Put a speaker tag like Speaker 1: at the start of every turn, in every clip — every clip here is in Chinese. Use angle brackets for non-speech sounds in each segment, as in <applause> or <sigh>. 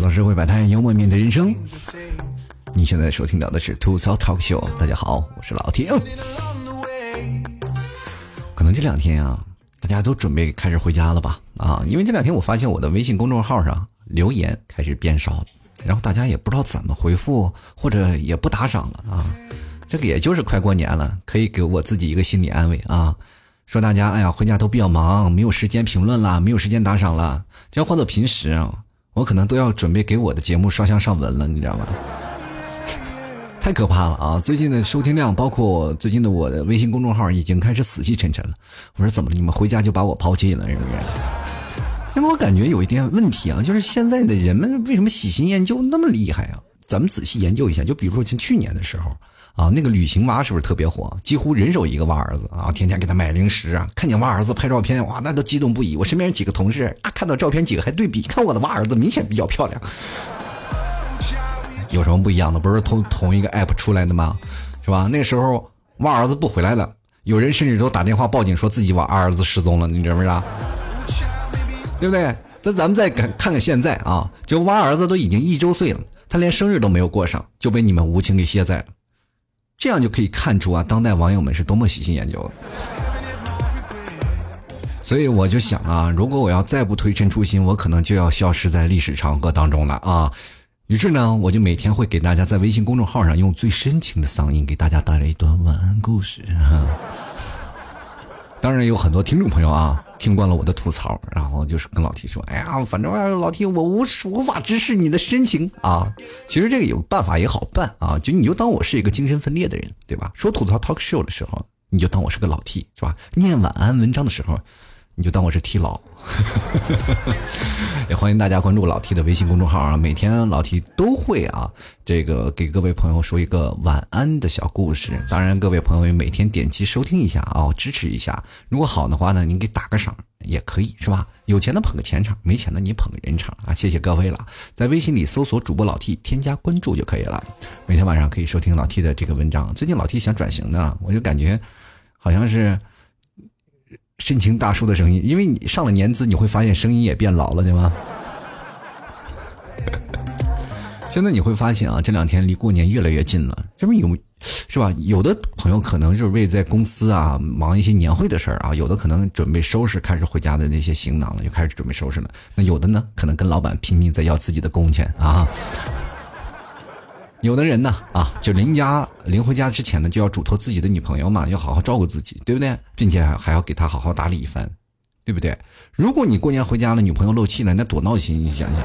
Speaker 1: 吐槽社会百态，幽默面对人生。你现在收听到的是吐槽 talk show，大家好，我是老铁。可能这两天啊，大家都准备开始回家了吧？啊，因为这两天我发现我的微信公众号上留言开始变少了，然后大家也不知道怎么回复，或者也不打赏了啊。这个也就是快过年了，可以给我自己一个心理安慰啊。说大家哎呀，回家都比较忙，没有时间评论了，没有时间打赏了。这要换做平时，我可能都要准备给我的节目刷香上文了，你知道吗？<laughs> 太可怕了啊！最近的收听量，包括最近的我的微信公众号，已经开始死气沉沉了。我说怎么了？你们回家就把我抛弃了，是不是？那么我感觉有一点问题啊，就是现在的人们为什么喜新厌旧那么厉害啊？咱们仔细研究一下，就比如说像去年的时候。啊，那个旅行蛙是不是特别火？几乎人手一个蛙儿子啊，天天给他买零食啊。看见蛙儿子拍照片，哇，那都激动不已。我身边几个同事啊，看到照片几个还对比，看我的蛙儿子明显比较漂亮。有什么不一样的？不是同同一个 app 出来的吗？是吧？那时候蛙儿子不回来了，有人甚至都打电话报警，说自己娃儿子失踪了，你知不知道？对不对？那咱们再看看看现在啊，就蛙儿子都已经一周岁了，他连生日都没有过上，就被你们无情给卸载了。这样就可以看出啊，当代网友们是多么喜新厌旧了。所以我就想啊，如果我要再不推陈出新，我可能就要消失在历史长河当中了啊。于是呢，我就每天会给大家在微信公众号上用最深情的嗓音给大家带来一段晚安故事。当然有很多听众朋友啊，听惯了我的吐槽，然后就是跟老 T 说：“哎呀，反正老 T 我无无法直视你的深情啊。”其实这个有办法也好办啊，就你就当我是一个精神分裂的人，对吧？说吐槽 talk show 的时候，你就当我是个老 T，是吧？念晚安文章的时候。你就当我是 T 老，也 <laughs> 欢迎大家关注老 T 的微信公众号啊！每天老 T 都会啊，这个给各位朋友说一个晚安的小故事。当然，各位朋友也每天点击收听一下啊，支持一下。如果好的话呢，您给打个赏也可以，是吧？有钱的捧个钱场，没钱的你捧个人场啊！谢谢各位了，在微信里搜索主播老 T，添加关注就可以了。每天晚上可以收听老 T 的这个文章。最近老 T 想转型呢，我就感觉好像是。深情大叔的声音，因为你上了年资，你会发现声音也变老了，对吗？现在你会发现啊，这两天离过年越来越近了，这不有是吧？有的朋友可能是为在公司啊忙一些年会的事儿啊，有的可能准备收拾开始回家的那些行囊了，就开始准备收拾了。那有的呢，可能跟老板拼命在要自己的工钱啊。有的人呢，啊，就临家临回家之前呢，就要嘱托自己的女朋友嘛，要好好照顾自己，对不对？并且还要给她好好打理一番，对不对？如果你过年回家了，女朋友漏气了，那多闹心！你想想，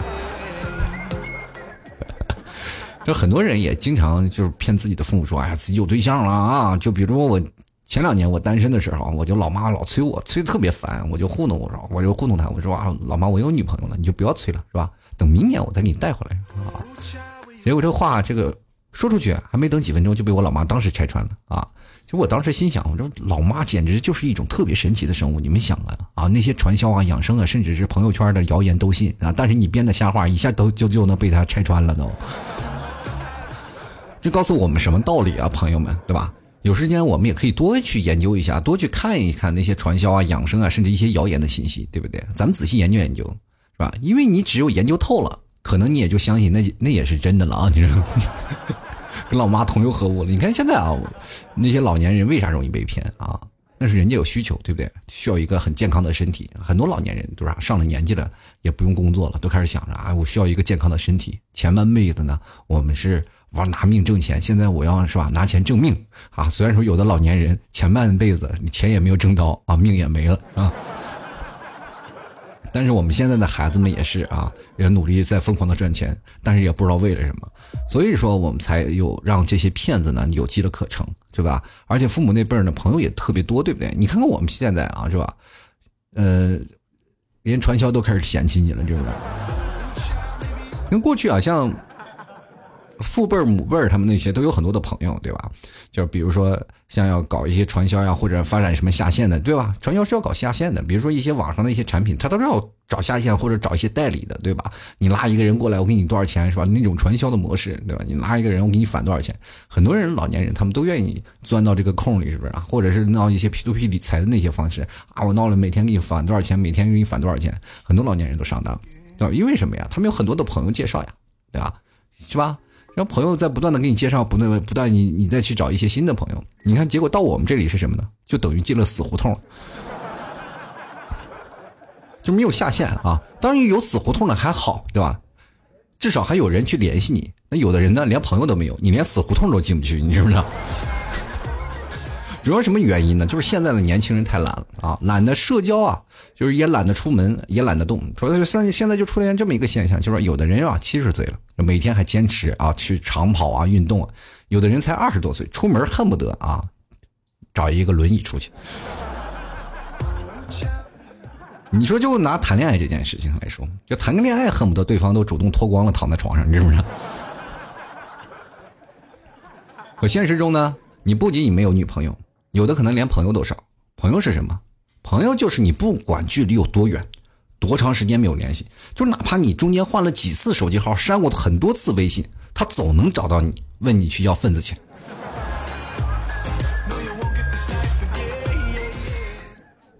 Speaker 1: <laughs> 就很多人也经常就是骗自己的父母说，哎呀，自己有对象了啊！就比如我前两年我单身的时候，我就老妈老催我，催特别烦，我就糊弄我说，我就糊弄她，我说啊，老妈，我有女朋友了，你就不要催了，是吧？等明年我再给你带回来，啊。结果这话这个说出去还没等几分钟就被我老妈当时拆穿了啊！就我当时心想，我说老妈简直就是一种特别神奇的生物。你们想啊啊，那些传销啊、养生啊，甚至是朋友圈的谣言都信啊。但是你编的瞎话一下都就就能被他拆穿了都。这告诉我们什么道理啊，朋友们，对吧？有时间我们也可以多去研究一下，多去看一看那些传销啊、养生啊，甚至一些谣言的信息，对不对？咱们仔细研究研究，是吧？因为你只有研究透了。可能你也就相信那那也是真的了啊！你说，<laughs> 跟老妈同流合污了。你看现在啊，那些老年人为啥容易被骗啊？那是人家有需求，对不对？需要一个很健康的身体。很多老年人对吧？上了年纪了也不用工作了，都开始想着啊，我需要一个健康的身体。前半辈子呢，我们是玩拿命挣钱，现在我要是吧拿钱挣命啊。虽然说有的老年人前半辈子你钱也没有挣到啊，命也没了啊。但是我们现在的孩子们也是啊，也努力在疯狂的赚钱，但是也不知道为了什么，所以说我们才有让这些骗子呢有机的可乘，对吧？而且父母那辈儿呢朋友也特别多，对不对？你看看我们现在啊，是吧？呃，连传销都开始嫌弃你了，就是？跟过去啊，像。父辈儿、母辈儿，他们那些都有很多的朋友，对吧？就比如说像要搞一些传销呀，或者发展什么下线的，对吧？传销是要搞下线的，比如说一些网上的一些产品，他都是要找下线或者找一些代理的，对吧？你拉一个人过来，我给你多少钱，是吧？那种传销的模式，对吧？你拉一个人，我给你返多少钱？很多人老年人他们都愿意钻到这个空里，是不是啊？或者是闹一些 P to P 理财的那些方式啊，我闹了每天给你返多少钱，每天给你返多少钱？很多老年人都上当。对吧？因为什么呀？他们有很多的朋友介绍呀，对吧？是吧？让朋友在不断的给你介绍，不断不断你你再去找一些新的朋友。你看，结果到我们这里是什么呢？就等于进了死胡同，<laughs> 就没有下线啊。当然有死胡同的还好，对吧？至少还有人去联系你。那有的人呢，连朋友都没有，你连死胡同都进不去，你知不知道？主要什么原因呢？就是现在的年轻人太懒了啊，懒得社交啊，就是也懒得出门，也懒得动。主要是现现在就出现这么一个现象，就是有的人啊，七十岁了，每天还坚持啊去长跑啊运动；有的人才二十多岁，出门恨不得啊找一个轮椅出去。你说，就拿谈恋爱这件事情来说，就谈个恋爱，恨不得对方都主动脱光了躺在床上，你知不知道？<laughs> 可现实中呢，你不仅你没有女朋友。有的可能连朋友都少，朋友是什么？朋友就是你不管距离有多远，多长时间没有联系，就哪怕你中间换了几次手机号，删过很多次微信，他总能找到你，问你去要份子钱。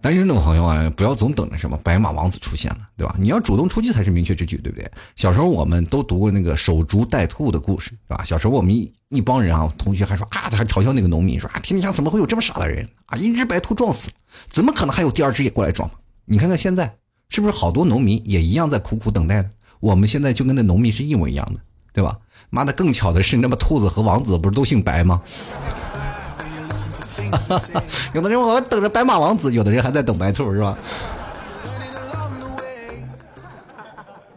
Speaker 1: 单身的朋友啊，不要总等着什么白马王子出现了，对吧？你要主动出击才是明确之举，对不对？小时候我们都读过那个守株待兔的故事，是吧？小时候我们一一帮人啊，同学还说啊，他还嘲笑那个农民说啊，天底下怎么会有这么傻的人啊？一只白兔撞死了，怎么可能还有第二只也过来撞？你看看现在是不是好多农民也一样在苦苦等待的？我们现在就跟那农民是一模一样的，对吧？妈的，更巧的是，那么兔子和王子不是都姓白吗？<laughs> 有的人我等着白马王子，有的人还在等白兔，是吧？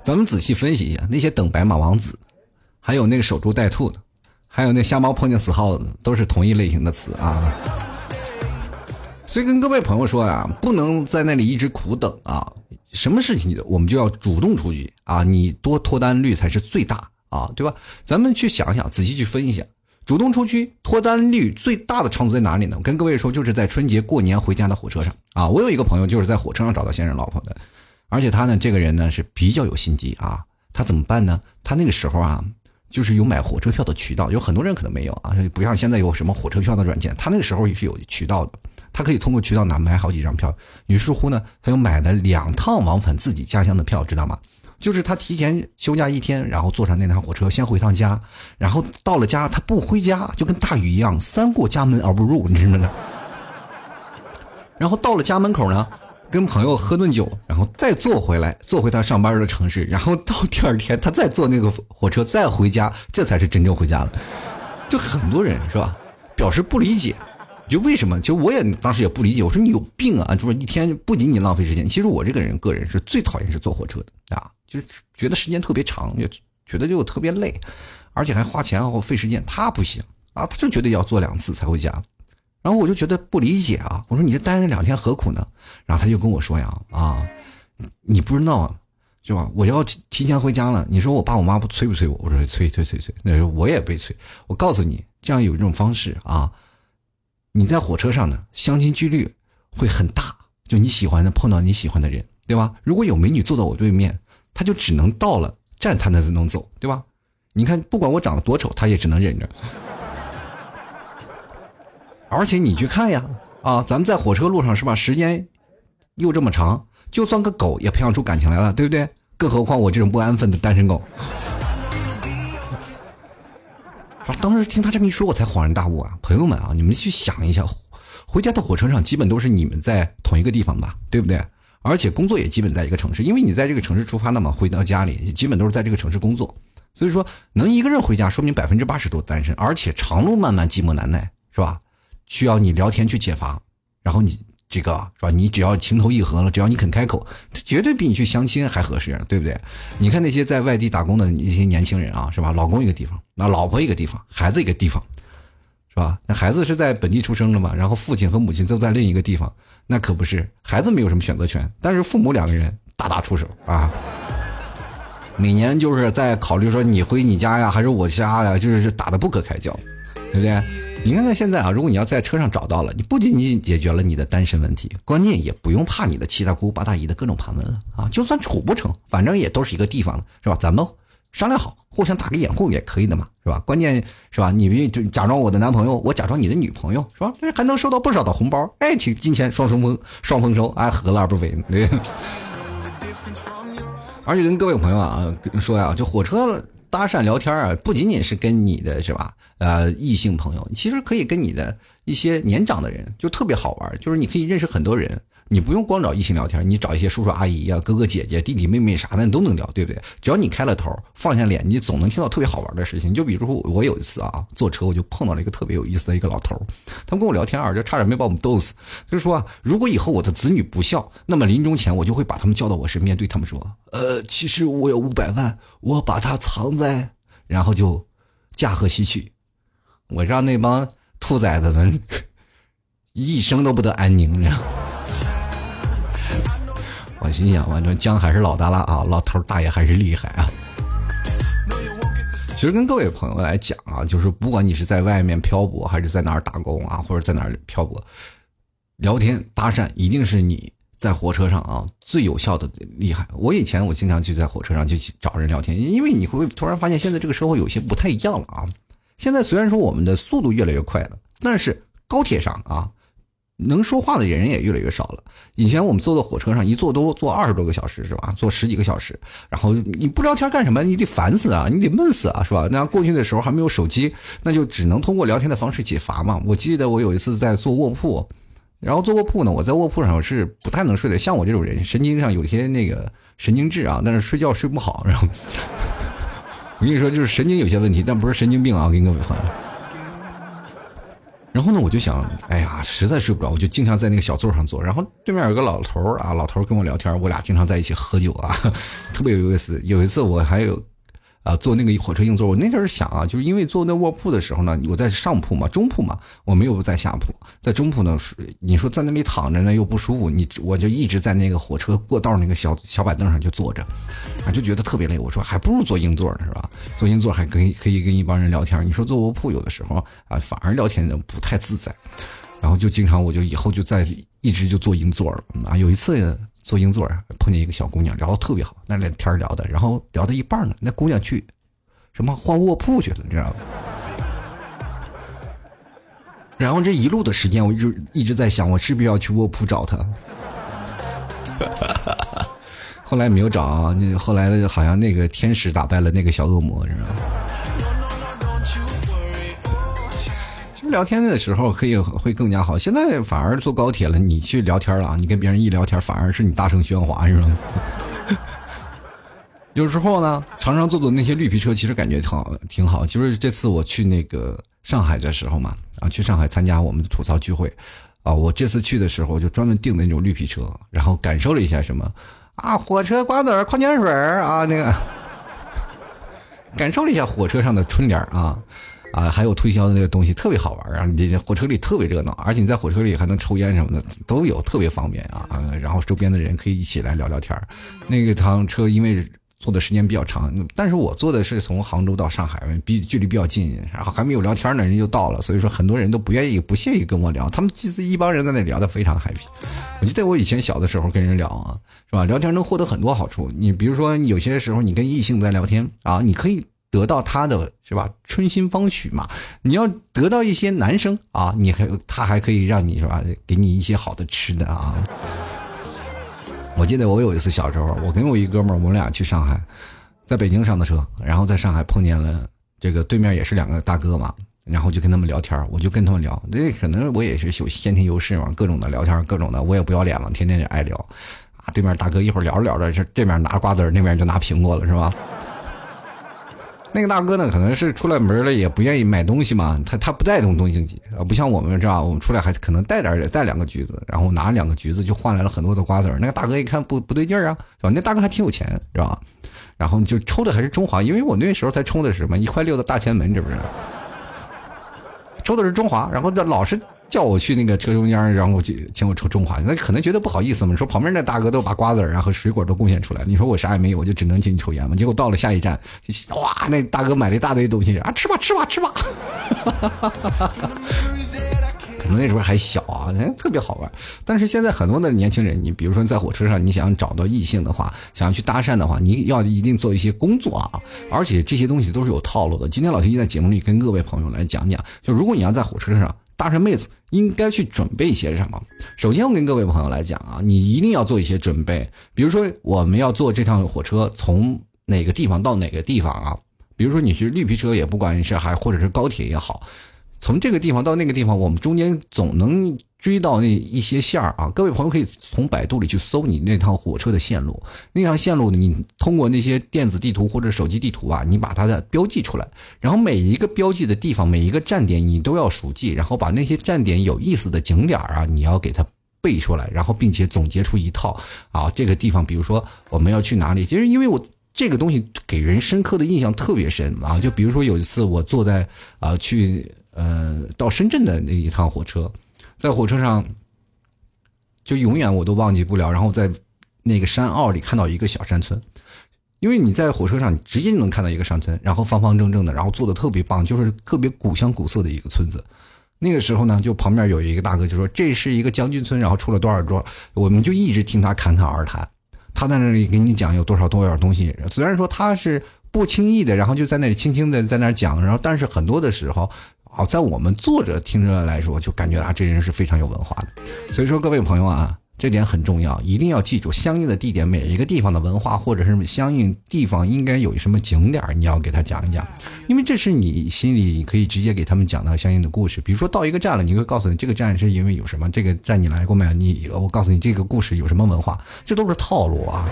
Speaker 1: 咱们仔细分析一下，那些等白马王子，还有那个守株待兔的，还有那瞎猫碰见死耗子，都是同一类型的词啊。所以跟各位朋友说呀，不能在那里一直苦等啊。什么事情我们就要主动出击啊，你多脱单率才是最大啊，对吧？咱们去想想，仔细去分析。主动出击脱单率最大的场所在哪里呢？我跟各位说，就是在春节过年回家的火车上啊。我有一个朋友就是在火车上找到现任老婆的，而且他呢，这个人呢是比较有心机啊。他怎么办呢？他那个时候啊，就是有买火车票的渠道，有很多人可能没有啊，不像现在有什么火车票的软件，他那个时候也是有渠道的，他可以通过渠道拿买好几张票。于是乎呢，他又买了两趟往返自己家乡的票，知道吗？就是他提前休假一天，然后坐上那趟火车，先回趟家，然后到了家，他不回家，就跟大雨一样，三过家门而不入，你知道吗？然后到了家门口呢，跟朋友喝顿酒，然后再坐回来，坐回他上班的城市，然后到第二天他再坐那个火车再回家，这才是真正回家了。就很多人是吧，表示不理解。就为什么？就我也当时也不理解，我说你有病啊！就是一天不仅仅浪费时间，其实我这个人个人是最讨厌是坐火车的啊，就是觉得时间特别长，也觉得就特别累，而且还花钱后费时间。他不行啊，他就觉得要做两次才回家，然后我就觉得不理解啊，我说你这待了两天何苦呢？然后他就跟我说呀啊，你不知道是吧？我要提提前回家了，你说我爸我妈不催不催我？我说催催催催，那时候我也被催。我告诉你，这样有一种方式啊。你在火车上呢，相亲几率会很大，就你喜欢的碰到你喜欢的人，对吧？如果有美女坐到我对面，他就只能到了站他才能走，对吧？你看，不管我长得多丑，他也只能忍着。而且你去看呀，啊，咱们在火车路上是吧？时间又这么长，就算个狗也培养出感情来了，对不对？更何况我这种不安分的单身狗。当时听他这么一说，我才恍然大悟啊！朋友们啊，你们去想一下，回家的火车上基本都是你们在同一个地方吧，对不对？而且工作也基本在一个城市，因为你在这个城市出发的嘛，回到家里基本都是在这个城市工作。所以说，能一个人回家，说明百分之八十都单身。而且长路漫漫，寂寞难耐，是吧？需要你聊天去解乏，然后你。这个是吧？你只要情投意合了，只要你肯开口，他绝对比你去相亲还合适，对不对？你看那些在外地打工的一些年轻人啊，是吧？老公一个地方，那老婆一个地方，孩子一个地方，是吧？那孩子是在本地出生的嘛？然后父亲和母亲都在另一个地方，那可不是孩子没有什么选择权，但是父母两个人大打出手啊！每年就是在考虑说你回你家呀，还是我家呀，就是打的不可开交，对不对？你看看现在啊，如果你要在车上找到了，你不仅仅解决了你的单身问题，关键也不用怕你的七大姑八大姨的各种盘问了啊！就算处不成，反正也都是一个地方的，是吧？咱们商量好，互相打个掩护也可以的嘛，是吧？关键是吧？你就假装我的男朋友，我假装你的女朋友，是吧？这还能收到不少的红包，爱情金钱双双丰双丰收，哎，何乐而不为？对。<laughs> 而且跟各位朋友啊说呀，就火车搭讪聊天啊，不仅仅是跟你的是吧？呃，异性朋友，其实可以跟你的一些年长的人，就特别好玩，就是你可以认识很多人。你不用光找异性聊天，你找一些叔叔阿姨呀、哥哥姐姐、弟弟妹妹啥的，你都能聊，对不对？只要你开了头，放下脸，你总能听到特别好玩的事情。就比如说，我有一次啊，坐车我就碰到了一个特别有意思的一个老头，他跟我聊天啊，就差点没把我们逗死。就是说，如果以后我的子女不孝，那么临终前我就会把他们叫到我身边，对他们说：“呃，其实我有五百万，我把它藏在……”然后就驾鹤西去。我让那帮兔崽子们一生都不得安宁，你知道吗。心想，反正姜还是老大了啊，老头大爷还是厉害啊。其实跟各位朋友来讲啊，就是不管你是在外面漂泊，还是在哪儿打工啊，或者在哪儿漂泊，聊天搭讪一定是你在火车上啊最有效的厉害。我以前我经常去在火车上就找人聊天，因为你会突然发现现在这个社会有些不太一样了啊。现在虽然说我们的速度越来越快了，但是高铁上啊。能说话的人也越来越少了。以前我们坐在火车上，一坐都坐二十多个小时，是吧？坐十几个小时，然后你不聊天干什么？你得烦死啊，你得闷死啊，是吧？那过去的时候还没有手机，那就只能通过聊天的方式解乏嘛。我记得我有一次在坐卧铺，然后坐卧铺呢，我在卧铺上是不太能睡的。像我这种人，神经上有些那个神经质啊，但是睡觉睡不好。然后 <laughs> 我跟你说，就是神经有些问题，但不是神经病啊，我跟各位朋友。然后呢，我就想，哎呀，实在睡不着，我就经常在那个小座上坐。然后对面有个老头啊，老头跟我聊天，我俩经常在一起喝酒啊，<laughs> 特别有意思。有一次我还有。啊，坐那个火车硬座，我那阵儿想啊，就是因为坐那卧铺的时候呢，我在上铺嘛，中铺嘛，我没有在下铺，在中铺呢，是你说在那里躺着呢又不舒服，你我就一直在那个火车过道那个小小板凳上就坐着，啊，就觉得特别累。我说还不如坐硬座呢，是吧？坐硬座还可以可以跟一帮人聊天。你说坐卧铺有的时候啊，反而聊天不太自在，然后就经常我就以后就在一直就坐硬座了啊。有一次。坐硬座碰见一个小姑娘，聊的特别好，那俩天聊的，然后聊到一半呢，那姑娘去什么换卧铺去了，你知道吗？<laughs> 然后这一路的时间，我就一直在想，我是不是要去卧铺找她？<laughs> 后来没有找啊，后来好像那个天使打败了那个小恶魔，你知道吗？聊天的时候可以会更加好，现在反而坐高铁了，你去聊天了，你跟别人一聊天，反而是你大声喧哗，是吧？<laughs> 有时候呢，常常坐坐那些绿皮车，其实感觉挺好，挺好。就是这次我去那个上海的时候嘛，啊，去上海参加我们的吐槽聚会，啊，我这次去的时候就专门订的那种绿皮车，然后感受了一下什么啊，火车瓜子矿泉水啊，那个，感受了一下火车上的春联啊。啊，还有推销的那个东西特别好玩啊！你这火车里特别热闹，而且你在火车里还能抽烟什么的都有，特别方便啊！然后周边的人可以一起来聊聊天那个趟车因为坐的时间比较长，但是我坐的是从杭州到上海，比距离比较近，然后还没有聊天呢，人就到了，所以说很多人都不愿意、不屑于跟我聊。他们其实一帮人在那聊的非常 happy。我记得我以前小的时候跟人聊啊，是吧？聊天能获得很多好处。你比如说，有些时候你跟异性在聊天啊，你可以。得到他的是吧？春心芳许嘛，你要得到一些男生啊，你还他还可以让你是吧？给你一些好的吃的啊。我记得我有一次小时候，我跟我一哥们儿，我们俩去上海，在北京上的车，然后在上海碰见了这个对面也是两个大哥嘛，然后就跟他们聊天，我就跟他们聊，那可能我也是有先天优势嘛，各种的聊天，各种的，我也不要脸嘛，天天就爱聊啊。对面大哥一会儿聊着聊着，这这面拿瓜子儿那边就拿苹果了，是吧？那个大哥呢，可能是出来门了，也不愿意买东西嘛。他他不带动东西啊，不像我们这样，我们出来还可能带点带两个橘子，然后拿两个橘子就换来了很多的瓜子那个大哥一看不不对劲儿啊，是吧？那大哥还挺有钱，知道吧？然后就抽的还是中华，因为我那时候才抽的是什么一块六的大前门，知不知道？抽的是中华，然后老是。叫我去那个车中间，然后我去请我抽中华，那可能觉得不好意思嘛。说旁边那大哥都把瓜子儿和水果都贡献出来了，你说我啥也没有，我就只能请你抽烟嘛。结果到了下一站，哇，那大哥买了一大堆东西啊，吃吧吃吧吃吧。<laughs> 可能那时候还小啊，特别好玩。但是现在很多的年轻人，你比如说在火车上，你想找到异性的话，想要去搭讪的话，你要一定做一些工作啊。而且这些东西都是有套路的。今天老天在节目里跟各位朋友来讲讲，就如果你要在火车上。大神妹子应该去准备一些什么？首先，我跟各位朋友来讲啊，你一定要做一些准备。比如说，我们要坐这趟火车从哪个地方到哪个地方啊？比如说你是绿皮车，也不管是还或者是高铁也好。从这个地方到那个地方，我们中间总能追到那一些线儿啊！各位朋友可以从百度里去搜你那趟火车的线路，那趟线路你通过那些电子地图或者手机地图啊，你把它的标记出来，然后每一个标记的地方，每一个站点你都要熟记，然后把那些站点有意思的景点啊，你要给它背出来，然后并且总结出一套啊，这个地方比如说我们要去哪里？其实因为我这个东西给人深刻的印象特别深啊，就比如说有一次我坐在啊去。呃，到深圳的那一趟火车，在火车上，就永远我都忘记不了。然后在那个山坳里看到一个小山村，因为你在火车上，你直接就能看到一个山村，然后方方正正的，然后做的特别棒，就是特别古香古色的一个村子。那个时候呢，就旁边有一个大哥就说这是一个将军村，然后出了多少桌，我们就一直听他侃侃而谈。他在那里给你讲有多少多少东西，虽然说他是不轻易的，然后就在那里轻轻的在那讲，然后但是很多的时候。好，在我们坐着听着来说，就感觉啊，这人是非常有文化的。所以说，各位朋友啊，这点很重要，一定要记住相应的地点，每一个地方的文化，或者是相应地方应该有什么景点，你要给他讲一讲，因为这是你心里可以直接给他们讲到相应的故事。比如说到一个站了，你会告诉你这个站是因为有什么，这个站你来过没有？你我告诉你这个故事有什么文化，这都是套路啊。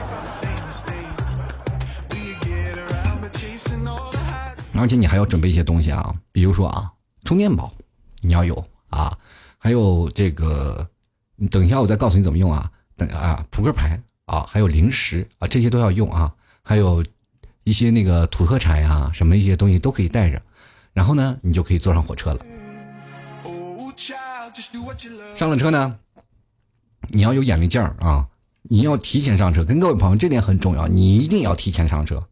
Speaker 1: 而且你还要准备一些东西啊，比如说啊。充电宝，你要有啊，还有这个，你等一下我再告诉你怎么用啊。等啊，扑克牌啊，还有零食啊，这些都要用啊。还有一些那个土特产呀，什么一些东西都可以带着。然后呢，你就可以坐上火车了。上了车呢，你要有眼力劲儿啊，你要提前上车。跟各位朋友，这点很重要，你一定要提前上车。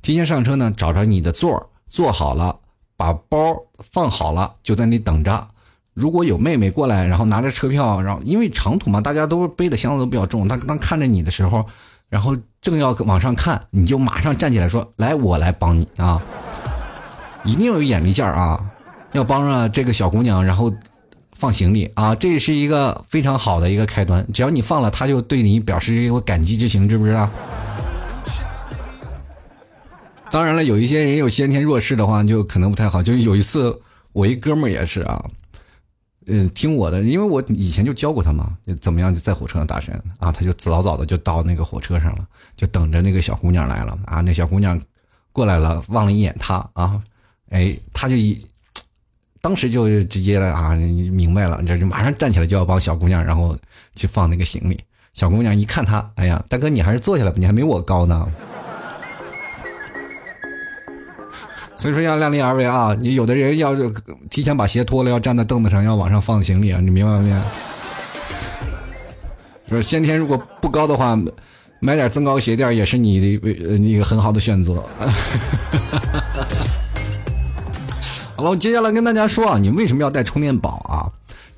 Speaker 1: 提前上车呢，找着你的座儿，坐好了。把包放好了，就在那等着。如果有妹妹过来，然后拿着车票，然后因为长途嘛，大家都背的箱子都比较重。她当看着你的时候，然后正要往上看，你就马上站起来说：“来，我来帮你啊！”一定要有眼力劲儿啊，要帮着这个小姑娘，然后放行李啊。这是一个非常好的一个开端。只要你放了，她就对你表示一个感激之情，知不知道？当然了，有一些人有先天弱势的话，就可能不太好。就有一次，我一哥们儿也是啊，嗯，听我的，因为我以前就教过他嘛，就怎么样就在火车上搭讪啊，他就早早的就到那个火车上了，就等着那个小姑娘来了啊。那小姑娘过来了，望了一眼他啊，哎，他就一当时就直接了啊，明白了，这就马上站起来就要帮小姑娘，然后去放那个行李。小姑娘一看他，哎呀，大哥你还是坐下来吧，你还没我高呢。所以说要量力而为啊！你有的人要提前把鞋脱了，要站在凳子上，要往上放行李啊！你明白没？就是先天如果不高的话，买点增高鞋垫也是你的一个很好的选择。<laughs> 好了，接下来跟大家说啊，你为什么要带充电宝啊？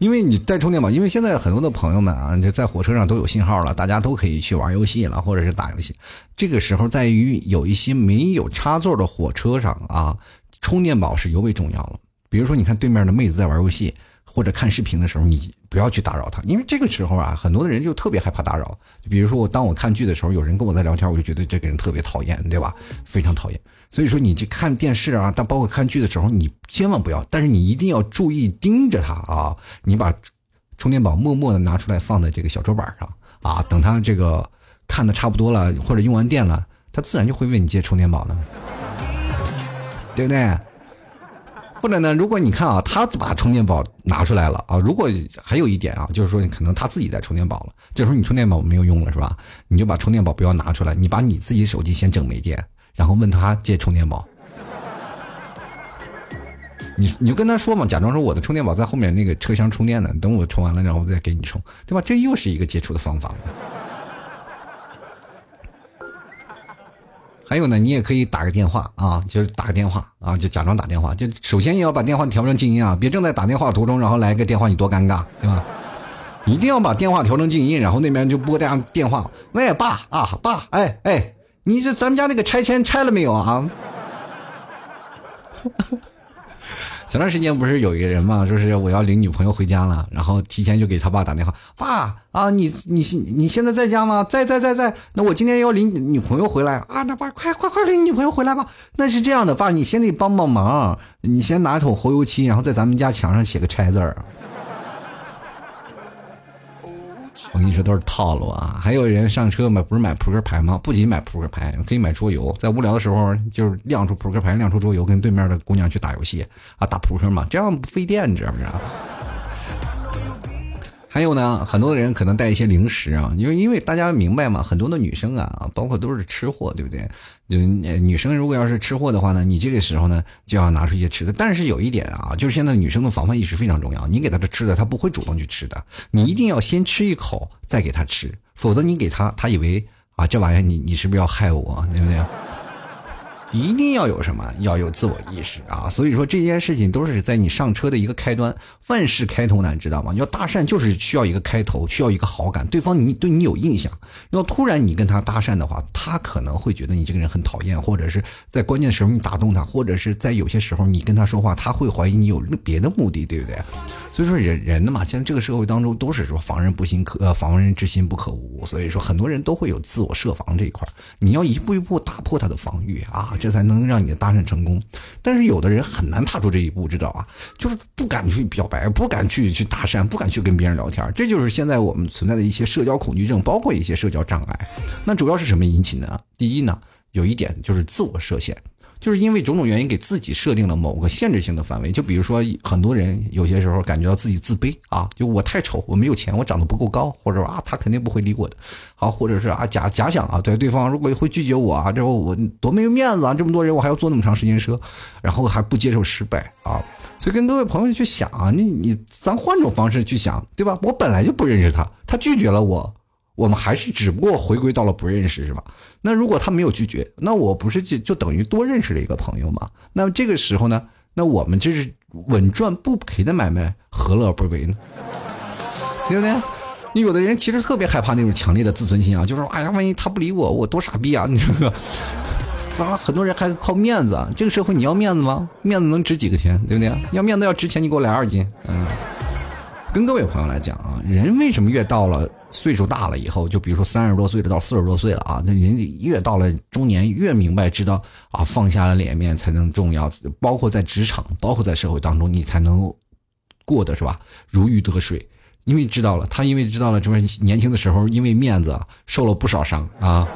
Speaker 1: 因为你带充电宝，因为现在很多的朋友们啊，就在火车上都有信号了，大家都可以去玩游戏了，或者是打游戏。这个时候，在于有一些没有插座的火车上啊，充电宝是尤为重要了。比如说，你看对面的妹子在玩游戏或者看视频的时候，你不要去打扰他，因为这个时候啊，很多的人就特别害怕打扰。比如说我当我看剧的时候，有人跟我在聊天，我就觉得这个人特别讨厌，对吧？非常讨厌。所以说，你去看电视啊，但包括看剧的时候，你千万不要，但是你一定要注意盯着他啊！你把充电宝默默的拿出来放在这个小桌板上啊，等他这个看的差不多了，或者用完电了，他自然就会为你接充电宝的，对不对？或者呢，如果你看啊，他把充电宝拿出来了啊，如果还有一点啊，就是说可能他自己在充电宝了，这时候你充电宝没有用了是吧？你就把充电宝不要拿出来，你把你自己手机先整没电。然后问他借充电宝，你你就跟他说嘛，假装说我的充电宝在后面那个车厢充电呢，等我充完了，然后再给你充，对吧？这又是一个接触的方法。还有呢，你也可以打个电话啊，就是打个电话啊，就假装打电话，就首先也要把电话调成静音啊，别正在打电话途中，然后来个电话，你多尴尬，对吧？一定要把电话调成静音，然后那边就拨电电话，喂，爸啊，爸，哎哎。你这咱们家那个拆迁拆了没有啊？<laughs> 前段时间不是有一个人嘛，说是我要领女朋友回家了，然后提前就给他爸打电话，爸啊，你你你现在在家吗？在在在在，那我今天要领女朋友回来啊，那爸快快快领女朋友回来吧。那是这样的，爸，你先得帮帮忙，你先拿一桶红油漆，然后在咱们家墙上写个拆字儿。我跟你说都是套路啊！还有人上车买不是买扑克牌吗？不仅买扑克牌，可以买桌游，在无聊的时候就是亮出扑克牌，亮出桌游，跟对面的姑娘去打游戏啊，打扑克嘛，这样不费电，你知道不知道？还有呢，很多的人可能带一些零食啊，因为因为大家明白嘛，很多的女生啊，包括都是吃货，对不对？就女生如果要是吃货的话呢，你这个时候呢就要拿出一些吃的。但是有一点啊，就是现在女生的防范意识非常重要，你给她的吃的，她不会主动去吃的，你一定要先吃一口再给她吃，否则你给她，她以为啊这玩意儿你你是不是要害我，对不对？一定要有什么？要有自我意识啊！所以说这件事情都是在你上车的一个开端，万事开头难，知道吗？你要搭讪就是需要一个开头，需要一个好感，对方你对你有印象。要突然你跟他搭讪的话，他可能会觉得你这个人很讨厌，或者是在关键时候你打动他，或者是在有些时候你跟他说话，他会怀疑你有别的目的，对不对？所以说人人的嘛，现在这个社会当中都是说防人不心可呃防人之心不可无，所以说很多人都会有自我设防这一块你要一步一步打破他的防御啊，这才能让你的搭讪成功。但是有的人很难踏出这一步，知道吧？就是不敢去表白，不敢去去搭讪，不敢去跟别人聊天，这就是现在我们存在的一些社交恐惧症，包括一些社交障碍。那主要是什么引起呢？第一呢，有一点就是自我设限。就是因为种种原因给自己设定了某个限制性的范围，就比如说很多人有些时候感觉到自己自卑啊，就我太丑，我没有钱，我长得不够高，或者说啊他肯定不会理我的，好，或者是啊假假想啊，对对方如果会拒绝我啊，这我多没有面子啊，这么多人我还要坐那么长时间车，然后还不接受失败啊，所以跟各位朋友去想啊，你你咱换种方式去想，对吧？我本来就不认识他，他拒绝了我。我们还是只不过回归到了不认识，是吧？那如果他没有拒绝，那我不是就就等于多认识了一个朋友吗？那这个时候呢，那我们这是稳赚不赔的买卖，何乐而不为呢？对不对？你有的人其实特别害怕那种强烈的自尊心啊，就是说，哎呀，万一他不理我，我多傻逼啊！你说，啊，很多人还靠面子，这个社会你要面子吗？面子能值几个钱？对不对？要面子要值钱，你给我来二斤，嗯。跟各位朋友来讲啊，人为什么越到了岁数大了以后，就比如说三十多岁的到四十多岁了啊，那人越到了中年越明白知道啊，放下了脸面才能重要，包括在职场，包括在社会当中，你才能过得是吧？如鱼得水，因为知道了他，因为知道了，这边年轻的时候因为面子受了不少伤啊。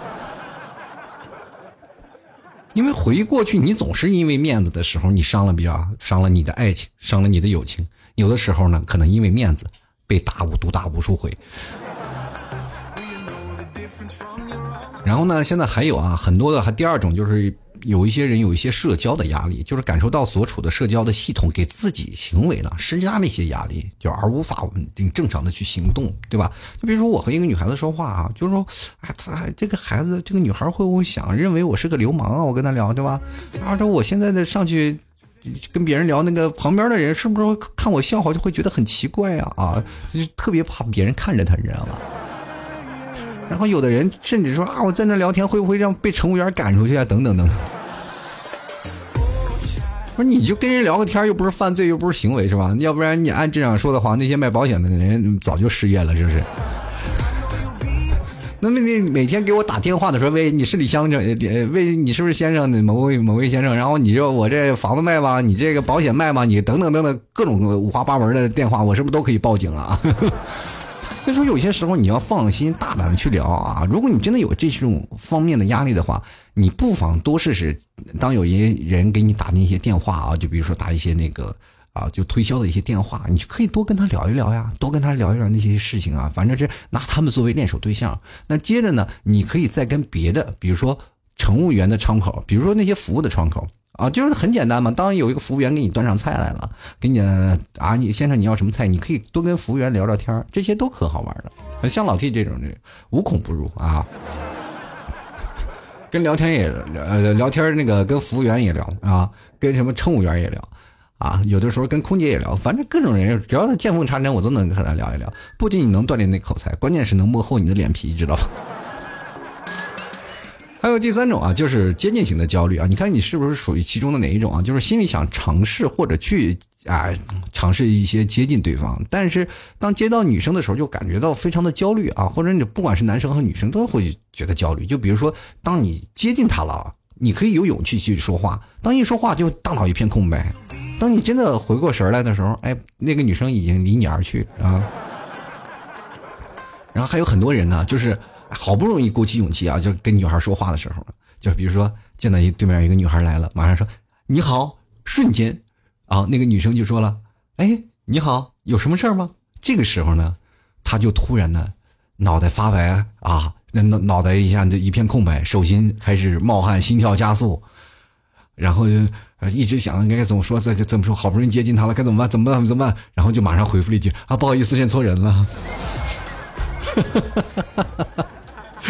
Speaker 1: 因为回忆过去，你总是因为面子的时候，你伤了比较伤了你的爱情，伤了你的友情。有的时候呢，可能因为面子被打无毒打无数回。然后呢，现在还有啊，很多的还第二种就是有一些人有一些社交的压力，就是感受到所处的社交的系统给自己行为了施加那些压力，就而无法稳定正常的去行动，对吧？就比如说我和一个女孩子说话啊，就是说，哎，她这个孩子这个女孩会不会想认为我是个流氓啊？我跟她聊，对吧？啊，说我现在的上去。跟别人聊，那个旁边的人是不是看我笑话，就会觉得很奇怪呀？啊，就特别怕别人看着他，你知道吗？然后有的人甚至说啊，我在那聊天会不会让被乘务员赶出去啊？等等等等。不是，你就跟人聊个天，又不是犯罪，又不是行为，是吧？要不然你按这样说的话，那些卖保险的人早就失业了，是不是？那么你每天给我打电话的时候，喂，你是李先生？喂，你是不是先生？某位某位先生？然后你说我这房子卖吗？你这个保险卖吗？你等等等等各种五花八门的电话，我是不是都可以报警啊？<laughs> 所以说有些时候你要放心大胆的去聊啊。如果你真的有这种方面的压力的话，你不妨多试试。当有一些人给你打那些电话啊，就比如说打一些那个。啊，就推销的一些电话，你就可以多跟他聊一聊呀，多跟他聊一聊那些事情啊。反正是拿他们作为练手对象。那接着呢，你可以再跟别的，比如说乘务员的窗口，比如说那些服务的窗口啊，就是很简单嘛。当有一个服务员给你端上菜来了，给你啊，你先生你要什么菜，你可以多跟服务员聊聊天，这些都可好玩了。像老 T 这种的，无孔不入啊。跟聊天也呃聊天，那个跟服务员也聊啊，跟什么乘务员也聊。啊，有的时候跟空姐也聊，反正各种人只要是见缝插针，我都能跟他聊一聊。不仅你能锻炼那口才，关键是能磨厚你的脸皮，知道吧？<laughs> 还有第三种啊，就是接近型的焦虑啊。你看你是不是属于其中的哪一种啊？就是心里想尝试或者去啊尝试一些接近对方，但是当接到女生的时候，就感觉到非常的焦虑啊。或者你不管是男生和女生都会觉得焦虑。就比如说，当你接近她了，你可以有勇气去说话，当一说话就大脑一片空白。当你真的回过神来的时候，哎，那个女生已经离你而去啊。然后还有很多人呢，就是好不容易鼓起勇气啊，就跟女孩说话的时候，就比如说见到一对面一个女孩来了，马上说你好，瞬间，啊，那个女生就说了，哎，你好，有什么事儿吗？这个时候呢，他就突然呢，脑袋发白啊，那脑脑袋一下就一片空白，手心开始冒汗，心跳加速，然后就一直想该怎么说，再怎么说，好不容易接近他了，该怎么办？怎么办？怎么办？然后就马上回复了一句啊，不好意思，认错人了。<laughs>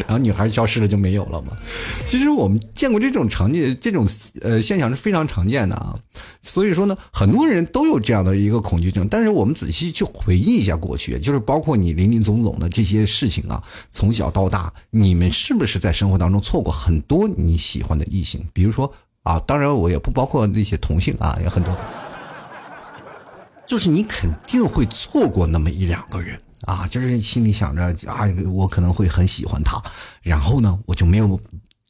Speaker 1: 然后女孩消失了就没有了嘛？其实我们见过这种常见这种呃现象是非常常见的啊。所以说呢，很多人都有这样的一个恐惧症。但是我们仔细去回忆一下过去，就是包括你林林总总的这些事情啊，从小到大，你们是不是在生活当中错过很多你喜欢的异性？比如说啊，当然我也不包括那些同性啊，有很多，<laughs> 就是你肯定会错过那么一两个人。啊，就是心里想着啊，我可能会很喜欢他，然后呢，我就没有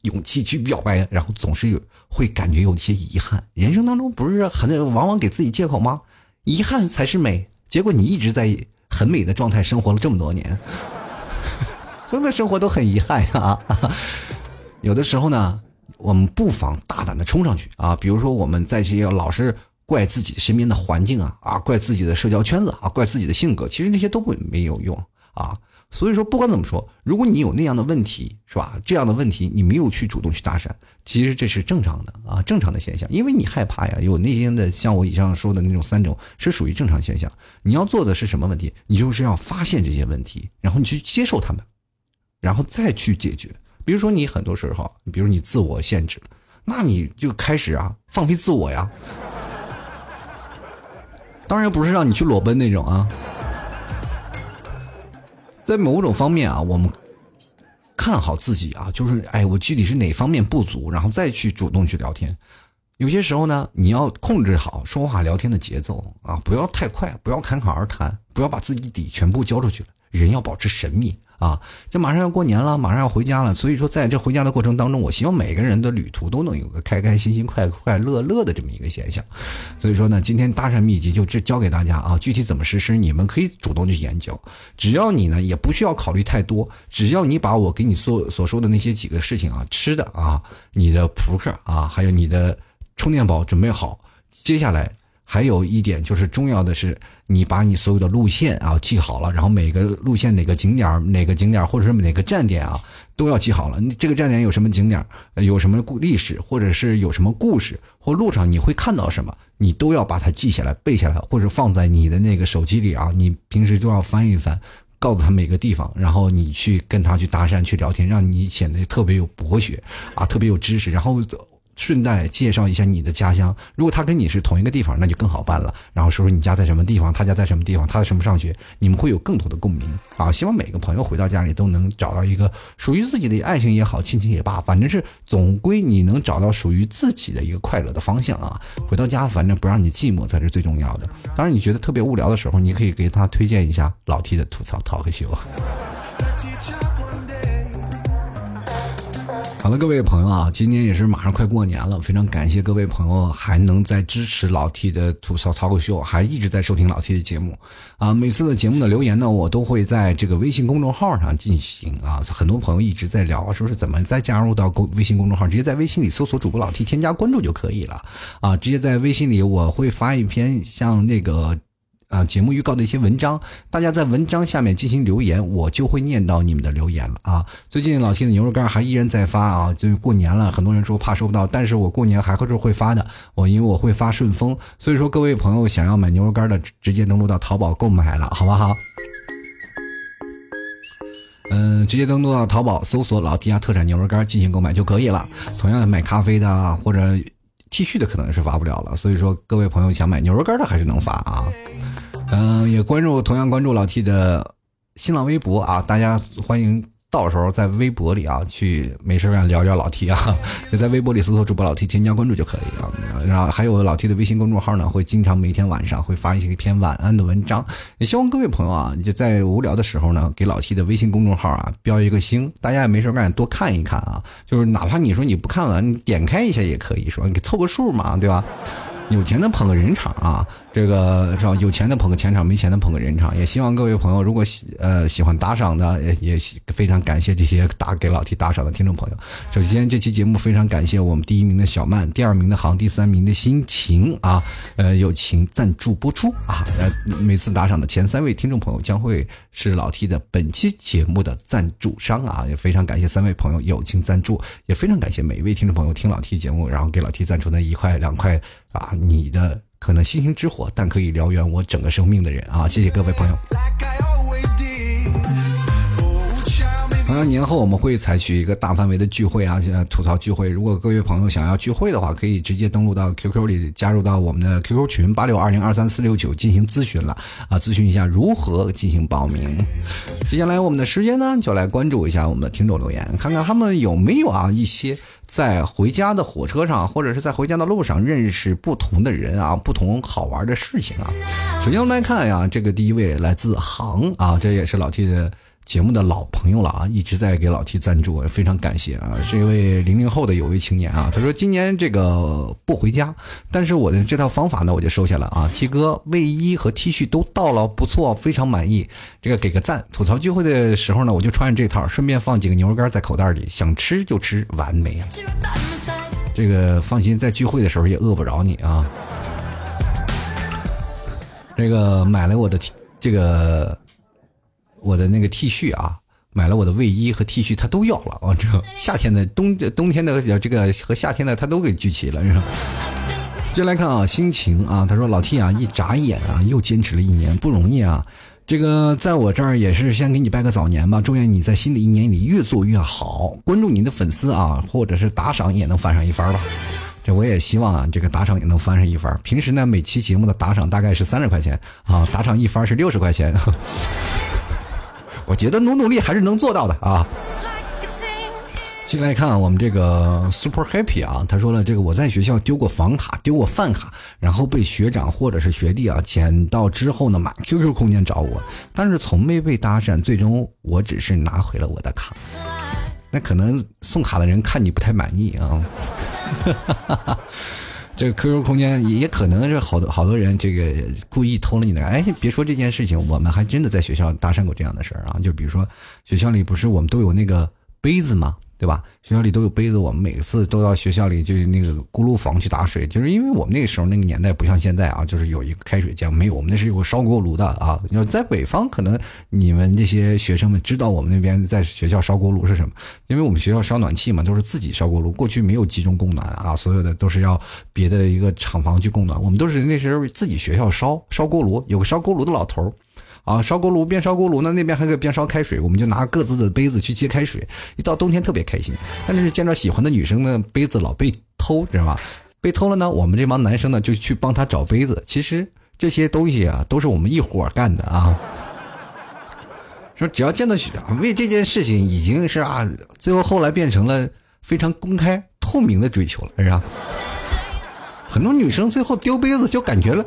Speaker 1: 勇气去表白，然后总是有会感觉有一些遗憾。人生当中不是很往往给自己借口吗？遗憾才是美。结果你一直在很美的状态生活了这么多年，<laughs> 所有的生活都很遗憾啊。<laughs> 有的时候呢，我们不妨大胆的冲上去啊，比如说我们在这些老是。怪自己身边的环境啊啊，怪自己的社交圈子啊，怪自己的性格，其实那些都会没有用啊。所以说，不管怎么说，如果你有那样的问题，是吧？这样的问题你没有去主动去搭讪，其实这是正常的啊，正常的现象。因为你害怕呀，有那些的像我以上说的那种三种是属于正常现象。你要做的是什么问题？你就是要发现这些问题，然后你去接受他们，然后再去解决。比如说你很多时候，比如你自我限制，那你就开始啊放飞自我呀。当然不是让你去裸奔那种啊，在某种方面啊，我们看好自己啊，就是哎，我具体是哪方面不足，然后再去主动去聊天。有些时候呢，你要控制好说话聊天的节奏啊，不要太快，不要侃侃而谈，不要把自己底全部交出去了，人要保持神秘。啊，这马上要过年了，马上要回家了，所以说在这回家的过程当中，我希望每个人的旅途都能有个开开心心、快快乐乐的这么一个现象。所以说呢，今天搭讪秘籍就这教给大家啊，具体怎么实施，你们可以主动去研究。只要你呢也不需要考虑太多，只要你把我给你所所说的那些几个事情啊，吃的啊，你的扑克啊，还有你的充电宝准备好，接下来。还有一点就是重要的是，你把你所有的路线啊记好了，然后每个路线哪个景点哪个景点或者是哪个站点啊都要记好了。你这个站点有什么景点有什么故历史，或者是有什么故事，或路上你会看到什么，你都要把它记下来、背下来，或者放在你的那个手机里啊。你平时都要翻一翻，告诉他每个地方，然后你去跟他去搭讪、去聊天，让你显得特别有博学啊，特别有知识，然后。顺带介绍一下你的家乡，如果他跟你是同一个地方，那就更好办了。然后说说你家在什么地方，他家在什么地方，他在什么上学，你们会有更多的共鸣啊！希望每个朋友回到家里都能找到一个属于自己的爱情也好，亲情也罢，反正是总归你能找到属于自己的一个快乐的方向啊！回到家，反正不让你寂寞才是最重要的。当然，你觉得特别无聊的时候，你可以给他推荐一下老 T 的吐槽 talk show。好了，各位朋友啊，今年也是马上快过年了，非常感谢各位朋友还能在支持老 T 的吐槽脱口秀，还一直在收听老 T 的节目啊。每次的节目的留言呢，我都会在这个微信公众号上进行啊。很多朋友一直在聊，说是怎么再加入到公微信公众号，直接在微信里搜索主播老 T，添加关注就可以了啊。直接在微信里我会发一篇像那个。啊，节目预告的一些文章，大家在文章下面进行留言，我就会念到你们的留言了啊。最近老 T 的牛肉干还依然在发啊，就是过年了，很多人说怕收不到，但是我过年还会是会发的，我因为我会发顺丰，所以说各位朋友想要买牛肉干的，直接登录到淘宝购买了，好不好？嗯，直接登录到淘宝搜索老 T 家特产牛肉干进行购买就可以了。同样买咖啡的啊或者 T 恤的可能是发不了了，所以说各位朋友想买牛肉干的还是能发啊。嗯，也关注，同样关注老 T 的新浪微博啊！大家欢迎到时候在微博里啊，去没事干聊聊老 T 啊，也 <laughs> 在微博里搜索主播老 T，添加关注就可以啊。然后还有老 T 的微信公众号呢，会经常每天晚上会发一些一篇晚安的文章。也希望各位朋友啊，就在无聊的时候呢，给老 T 的微信公众号啊标一个星，大家也没事干多看一看啊。就是哪怕你说你不看完，你点开一下也可以说，你凑个数嘛，对吧？有钱的捧个人场啊。这个是吧？有钱的捧个钱场，没钱的捧个人场。也希望各位朋友，如果喜呃喜欢打赏的，也也非常感谢这些打给老 T 打赏的听众朋友。首先，这期节目非常感谢我们第一名的小曼，第二名的航，第三名的心情啊，呃，友情赞助播出啊。呃，每次打赏的前三位听众朋友将会是老 T 的本期节目的赞助商啊。也非常感谢三位朋友友情赞助，也非常感谢每一位听众朋友听老 T 节目，然后给老 T 赞助那一块两块啊，你的。可能星星之火，但可以燎原我整个生命的人啊！谢谢各位朋友。同样年后我们会采取一个大范围的聚会啊，吐槽聚会。如果各位朋友想要聚会的话，可以直接登录到 QQ 里，加入到我们的 QQ 群八六二零二三四六九进行咨询了啊，咨询一下如何进行报名。接下来我们的时间呢，就来关注一下我们的听众留言，看看他们有没有啊一些。在回家的火车上，或者是在回家的路上，认识不同的人啊，不同好玩的事情啊。首先我们来看呀，这个第一位来自杭啊，这也是老 T 的。节目的老朋友了啊，一直在给老 T 赞助，非常感谢啊！是一位零零后的有为青年啊，他说今年这个不回家，但是我的这套方法呢，我就收下了啊。T 哥卫衣和 T 恤都到了，不错，非常满意，这个给个赞。吐槽聚会的时候呢，我就穿着这套，顺便放几个牛肉干在口袋里，想吃就吃，完美啊！这个放心，在聚会的时候也饿不着你啊。这个买了我的这个。我的那个 T 恤啊，买了我的卫衣和 T 恤，他都要了啊！这夏天的、冬冬天的这个和夏天的，他都给聚齐了，是吧？接来看啊，心情啊，他说老 T 啊，一眨眼啊，又坚持了一年，不容易啊！这个在我这儿也是先给你拜个早年吧，祝愿你在新的一年里越做越好。关注你的粉丝啊，或者是打赏也能翻上一番吧。这我也希望啊，这个打赏也能翻上一番。平时呢，每期节目的打赏大概是三十块钱啊，打赏一番是六十块钱。我觉得努努力还是能做到的啊！进来看我们这个 Super Happy 啊，他说了，这个我在学校丢过房卡，丢过饭卡，然后被学长或者是学弟啊捡到之后呢，满 QQ 空间找我，但是从没被搭讪，最终我只是拿回了我的卡。那可能送卡的人看你不太满意啊。<laughs> 这个 QQ 空间也可能是好多好多人这个故意偷了你的。哎，别说这件事情，我们还真的在学校搭讪过这样的事儿啊。就比如说学校里不是我们都有那个杯子吗？对吧？学校里都有杯子，我们每次都到学校里就那个锅炉房去打水，就是因为我们那个时候那个年代不像现在啊，就是有一个开水间，没有，我们那是有个烧锅炉的啊。要在北方，可能你们这些学生们知道我们那边在学校烧锅炉是什么？因为我们学校烧暖气嘛，都是自己烧锅炉，过去没有集中供暖啊，所有的都是要别的一个厂房去供暖，我们都是那时候自己学校烧烧锅炉，有个烧锅炉的老头儿。啊，烧锅炉边烧锅炉呢，那边还可以边烧开水，我们就拿各自的杯子去接开水。一到冬天特别开心，但是见着喜欢的女生呢杯子老被偷，知道吧？被偷了呢，我们这帮男生呢就去帮他找杯子。其实这些东西啊，都是我们一伙干的啊。说只要见到许为这件事情已经是啊，最后后来变成了非常公开透明的追求了，是吧？很多女生最后丢杯子就感觉了。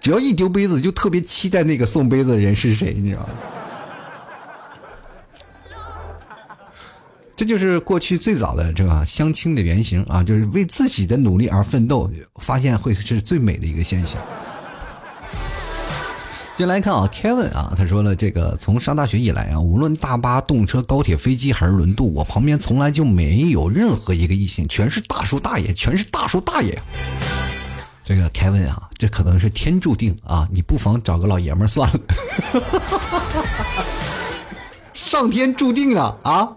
Speaker 1: 只要一丢杯子，就特别期待那个送杯子的人是谁，你知道吗？这就是过去最早的这个相亲的原型啊，就是为自己的努力而奋斗，发现会是最美的一个现象。进来看啊，Kevin 啊，他说了，这个从上大学以来啊，无论大巴、动车、高铁、飞机还是轮渡，我旁边从来就没有任何一个异性，全是大叔大爷，全是大叔大爷。这个凯文啊，这可能是天注定啊！你不妨找个老爷们儿算了。上天注定啊啊！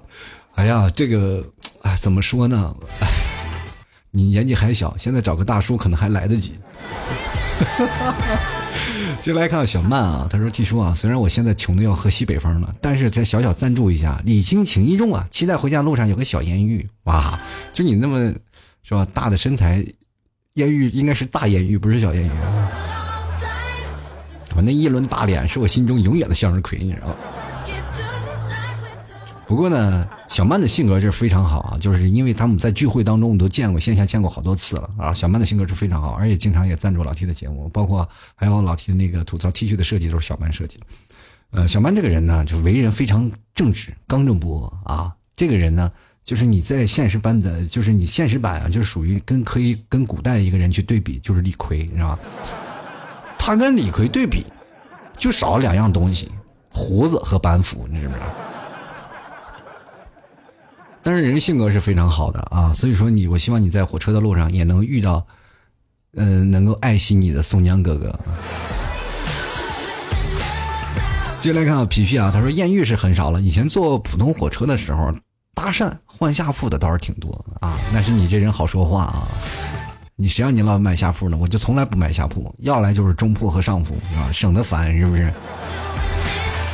Speaker 1: 哎呀，这个哎，怎么说呢？哎，你年纪还小，现在找个大叔可能还来得及。<laughs> 就来看小曼啊，他说季叔啊，虽然我现在穷的要喝西北风了，但是再小小赞助一下，礼轻情意重啊！期待回家路上有个小艳遇哇！就你那么是吧，大的身材。”艳遇应该是大艳遇，不是小艳遇。我那一轮大脸是我心中永远的向日葵，你知道吗？不过呢，小曼的性格是非常好啊，就是因为他们在聚会当中我都见过，线下见过好多次了啊。小曼的性格是非常好，而且经常也赞助老 T 的节目，包括还有老 T 的那个吐槽 T 恤的设计都是小曼设计的。呃，小曼这个人呢，就为人非常正直、刚正不阿啊。这个人呢，就是你在现实版的，就是你现实版啊，就属于跟可以跟古代一个人去对比，就是李逵，你知道吧？他跟李逵对比，就少了两样东西：胡子和板斧，你知不知道？但是人性格是非常好的啊，所以说你，我希望你在火车的路上也能遇到，嗯，能够爱惜你的宋江哥哥。接下来看啊，皮皮啊，他说艳遇是很少了，以前坐普通火车的时候，搭讪换下铺的倒是挺多啊。那是你这人好说话啊，你谁让你老买下铺呢？我就从来不买下铺，要来就是中铺和上铺啊，省得烦，是不是？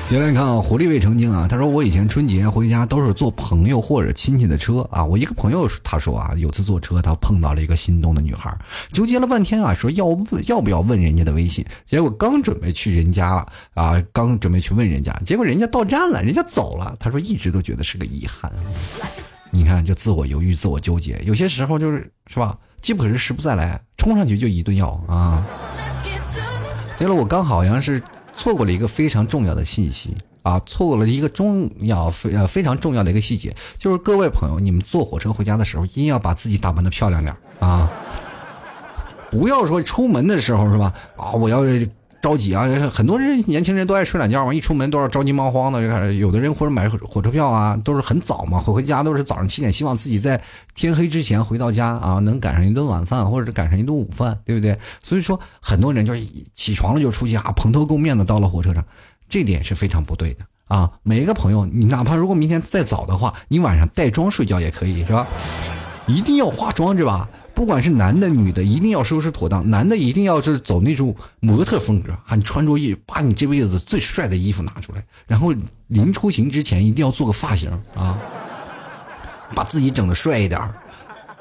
Speaker 1: 先来看啊，狐狸未成精啊。他说我以前春节回家都是坐朋友或者亲戚的车啊。我一个朋友他说啊，有次坐车他碰到了一个心动的女孩，纠结了半天啊，说要问要不要问人家的微信。结果刚准备去人家了啊，刚准备去问人家，结果人家到站了，人家走了。他说一直都觉得是个遗憾。你看，就自我犹豫、自我纠结，有些时候就是是吧？机不可失，时不再来，冲上去就一顿要啊。对了，我刚好像是。错过了一个非常重要的信息啊！错过了一个重要非呃非常重要的一个细节，就是各位朋友，你们坐火车回家的时候，一定要把自己打扮的漂亮点啊！不要说出门的时候是吧？啊，我要。着急啊！很多人年轻人都爱睡懒觉嘛，一出门都要着急忙慌的。就有的人或者买火车票啊，都是很早嘛，回回家都是早上七点，希望自己在天黑之前回到家啊，能赶上一顿晚饭，或者是赶上一顿午饭，对不对？所以说，很多人就是起床了就出去啊，蓬头垢面的到了火车上，这点是非常不对的啊！每一个朋友，你哪怕如果明天再早的话，你晚上带妆睡觉也可以，是吧？一定要化妆，是吧？不管是男的女的，一定要收拾妥当。男的一定要是走那种模特风格啊，你穿着一把你这辈子最帅的衣服拿出来，然后临出行之前一定要做个发型啊，把自己整的帅一点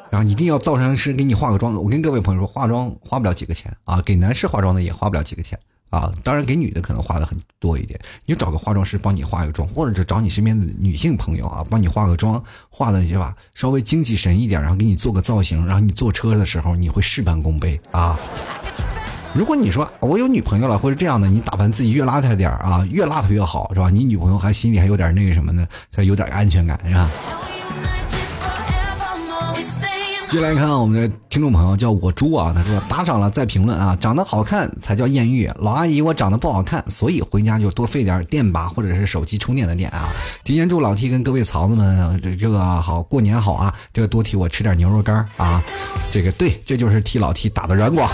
Speaker 1: 然后一定要造型师给你化个妆。我跟各位朋友说，化妆花不了几个钱啊，给男士化妆的也花不了几个钱。啊，当然给女的可能化的很多一点，你就找个化妆师帮你化个妆，或者是找你身边的女性朋友啊，帮你化个妆，化的是吧？稍微精气神一点，然后给你做个造型，然后你坐车的时候你会事半功倍啊。如果你说我有女朋友了，或者这样的，你打扮自己越邋遢点啊，越邋遢越好，是吧？你女朋友还心里还有点那个什么呢？才有点安全感，是吧？接下来看我们的听众朋友叫我猪啊，他说打赏了再评论啊，长得好看才叫艳遇。老阿姨我长得不好看，所以回家就多费点电吧，或者是手机充电的电啊。<laughs> 提前祝老 T 跟各位曹子们这这个好过年好啊，这个多替我吃点牛肉干啊。这个对，这就是替老 T 打的软广。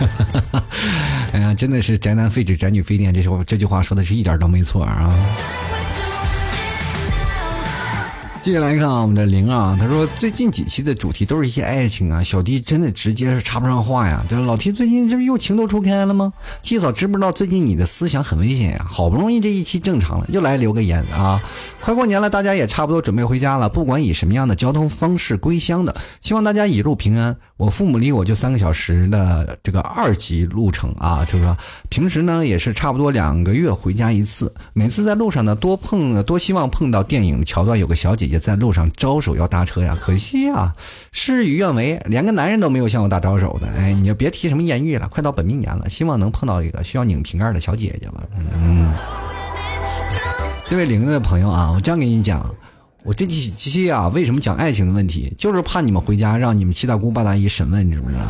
Speaker 1: <laughs> 哎呀，真的是宅男废纸，宅女废电，这句这句话说的是一点都没错啊。接下来看啊，我们的灵啊，他说最近几期的主题都是一些爱情啊，小弟真的直接是插不上话呀。这老 T 最近这不又情窦初开了吗七嫂知不知道最近你的思想很危险呀？好不容易这一期正常了，又来留个言啊。快过年了，大家也差不多准备回家了，不管以什么样的交通方式归乡的，希望大家一路平安。我父母离我就三个小时的这个二级路程啊，就是说平时呢也是差不多两个月回家一次，每次在路上呢多碰多希望碰到电影桥段，有个小姐姐在路上招手要搭车呀，可惜啊事与愿违，连个男人都没有向我打招手的。哎，你就别提什么艳遇了，快到本命年了，希望能碰到一个需要拧瓶盖的小姐姐吧。嗯，这位零的朋友啊，我这样跟你讲。我这几期啊，为什么讲爱情的问题？就是怕你们回家让你们七大姑八大姨审问，你知不知道？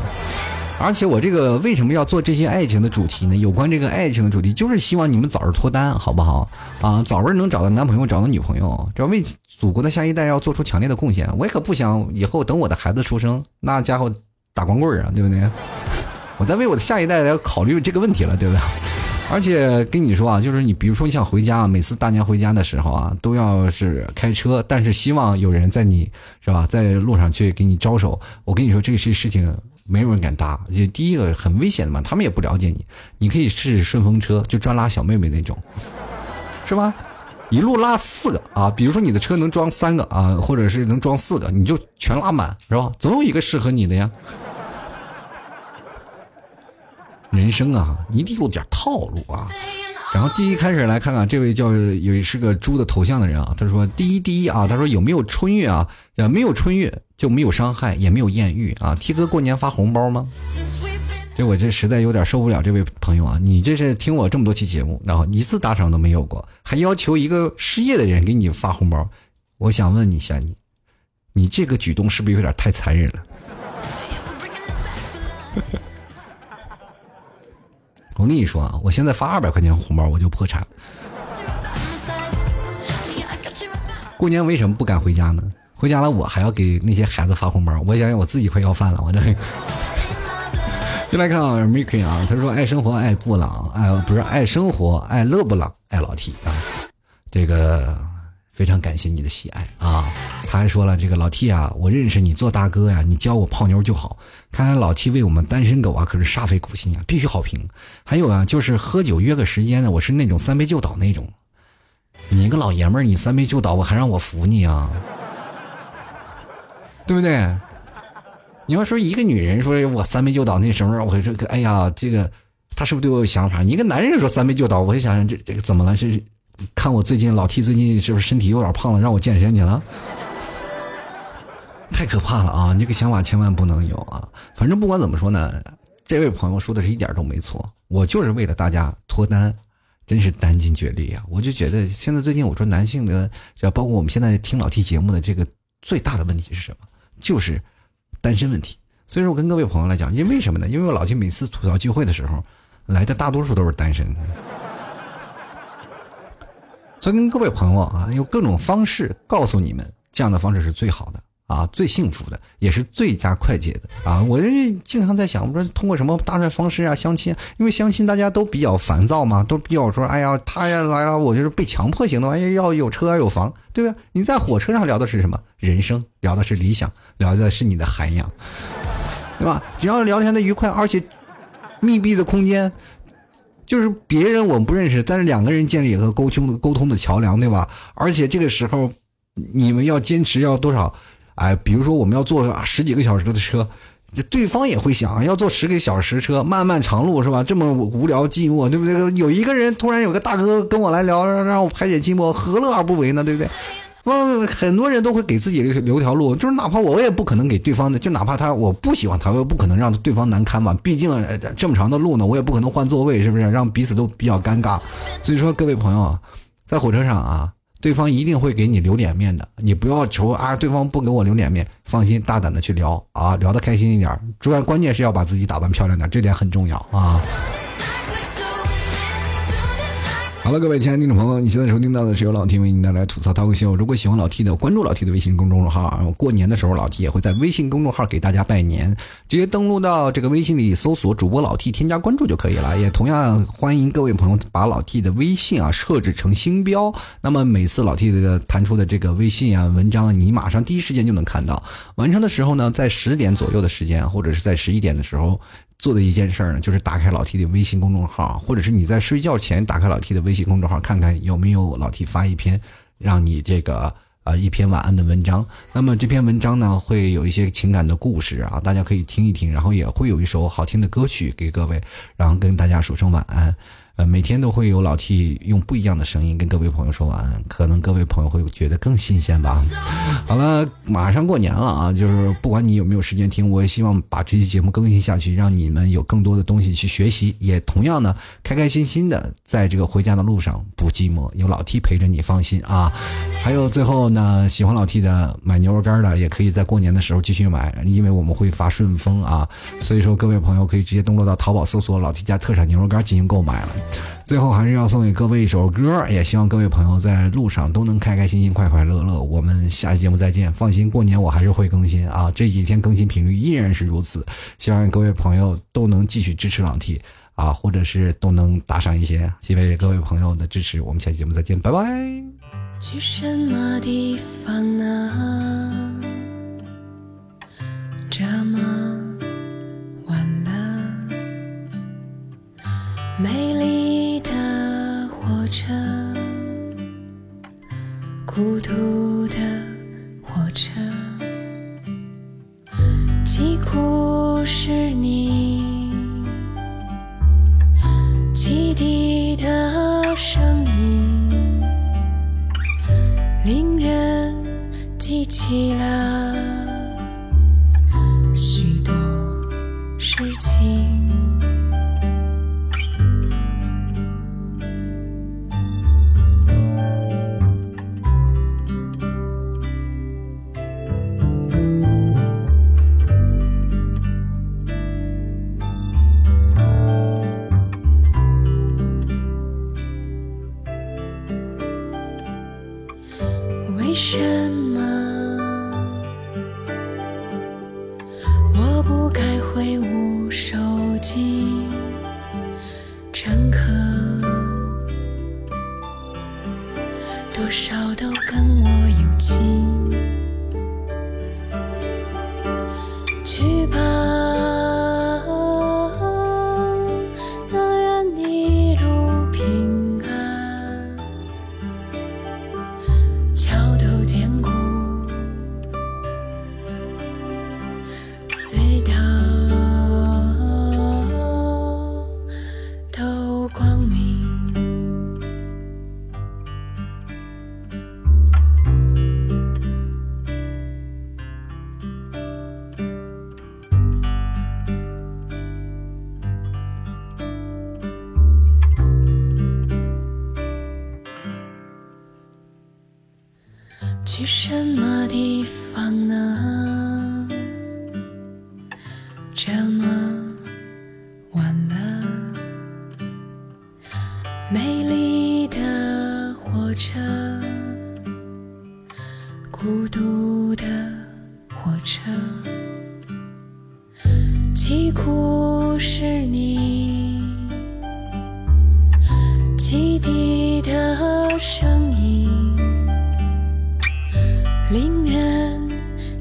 Speaker 1: 而且我这个为什么要做这些爱情的主题呢？有关这个爱情的主题，就是希望你们早日脱单，好不好？啊，早日能找到男朋友，找到女朋友，这为祖国的下一代要做出强烈的贡献。我也可不想以后等我的孩子出生，那家伙打光棍啊，对不对？<laughs> 我在为我的下一代来考虑这个问题了，对不对？而且跟你说啊，就是你比如说你想回家，每次大年回家的时候啊，都要是开车，但是希望有人在你是吧，在路上去给你招手。我跟你说，这些事情没有人敢搭，就第一个很危险的嘛，他们也不了解你。你可以试试顺风车，就专拉小妹妹那种，是吧？一路拉四个啊，比如说你的车能装三个啊，或者是能装四个，你就全拉满，是吧？总有一个适合你的呀。人生啊，你得有点套路啊！然后第一开始来看看这位叫有是个猪的头像的人啊，他说第一第一啊，他说有没有春月啊？没有春月就没有伤害，也没有艳遇啊。T 哥过年发红包吗？这我这实在有点受不了这位朋友啊，你这是听我这么多期节目，然后一次打赏都没有过，还要求一个失业的人给你发红包，我想问你一下你，你这个举动是不是有点太残忍了？我跟你说啊，我现在发二百块钱红包我就破产。过年为什么不敢回家呢？回家了我还要给那些孩子发红包，我想想我自己快要饭了，我这。<laughs> 就来看啊 m i k y 啊，他说爱生活爱布朗，爱不是爱生活爱勒布朗爱老 T 啊，这个非常感谢你的喜爱啊。他还说了，这个老 T 啊，我认识你做大哥呀，你教我泡妞就好。看来老 T 为我们单身狗啊，可是煞费苦心啊，必须好评。还有啊，就是喝酒约个时间呢，我是那种三杯就倒那种。你一个老爷们儿，你三杯就倒，我还让我服你啊？对不对？你要说一个女人说我三杯就倒，那什么，我说哎呀，这个他是不是对我有想法？一个男人说三杯就倒，我就想想这这个怎么了？是看我最近老 T 最近是不是身体有点胖了，让我健身去了？太可怕了啊！你这个想法千万不能有啊！反正不管怎么说呢，这位朋友说的是一点都没错。我就是为了大家脱单，真是殚尽竭力啊！我就觉得现在最近我说男性的，包括我们现在听老 T 节目的这个最大的问题是什么？就是。单身问题，所以说我跟各位朋友来讲，因为什么呢？因为我老去每次吐槽聚会的时候，来的大多数都是单身，所以跟各位朋友啊，用各种方式告诉你们，这样的方式是最好的啊，最幸福的，也是最佳快捷的啊！我就是经常在想，我说通过什么搭讪方式啊，相亲，因为相亲大家都比较烦躁嘛，都比较说，哎呀，他呀来了，我就是被强迫型的，哎呀，要有车有房。对吧？你在火车上聊的是什么？人生，聊的是理想，聊的是你的涵养，对吧？只要聊天的愉快，而且密闭的空间，就是别人我们不认识，但是两个人建立一个沟通沟通的桥梁，对吧？而且这个时候，你们要坚持要多少？哎，比如说我们要坐十几个小时的车。对方也会想要坐十个小时车，漫漫长路是吧？这么无聊寂寞，对不对？有一个人突然有个大哥跟我来聊，让我排解寂寞，何乐而不为呢？对不对？嗯，很多人都会给自己留条路，就是哪怕我也不可能给对方的，就哪怕他我不喜欢他，我也不可能让对方难堪嘛。毕竟这么长的路呢，我也不可能换座位，是不是？让彼此都比较尴尬。所以说，各位朋友，在火车上啊。对方一定会给你留脸面的，你不要求啊，对方不给我留脸面，放心，大胆的去聊啊，聊得开心一点，主要关键是要把自己打扮漂亮点，这点很重要啊。好了，各位亲爱的听众朋友，你现在收听到的是由老 T 为您带来吐槽涛哥秀。如果喜欢老 T 的，关注老 T 的微信公众号。过年的时候，老 T 也会在微信公众号给大家拜年，直接登录到这个微信里搜索主播老 T，添加关注就可以了。也同样欢迎各位朋友把老 T 的微信啊设置成星标，那么每次老 T 的弹出的这个微信啊文章，你马上第一时间就能看到。完成的时候呢，在十点左右的时间，或者是在十一点的时候。做的一件事儿呢，就是打开老 T 的微信公众号，或者是你在睡觉前打开老 T 的微信公众号，看看有没有老 T 发一篇让你这个啊一篇晚安的文章。那么这篇文章呢，会有一些情感的故事啊，大家可以听一听，然后也会有一首好听的歌曲给各位，然后跟大家说声晚安。呃，每天都会有老 T 用不一样的声音跟各位朋友说晚安，可能各位朋友会觉得更新鲜吧。<laughs> 好了，马上过年了啊，就是不管你有没有时间听，我也希望把这期节目更新下去，让你们有更多的东西去学习，也同样呢，开开心心的在这个回家的路上不寂寞，有老 T 陪着你，放心啊。还有最后呢，喜欢老 T 的买牛肉干的，也可以在过年的时候继续买，因为我们会发顺丰啊，所以说各位朋友可以直接登录到淘宝搜索老 T 家特产牛肉干进行购买了。最后还是要送给各位一首歌，也希望各位朋友在路上都能开开心心、快快乐乐。我们下期节目再见，放心，过年我还是会更新啊，这几天更新频率依然是如此。希望各位朋友都能继续支持朗 T 啊，或者是都能打赏一些，谢谢各位朋友的支持。我们下期节目再见，拜拜。去什么地方呢？这么美丽的火车孤独的火车疾苦是你汽笛的
Speaker 2: 声音令人记起了孤独的火车，疾苦是你，汽笛的声音，令人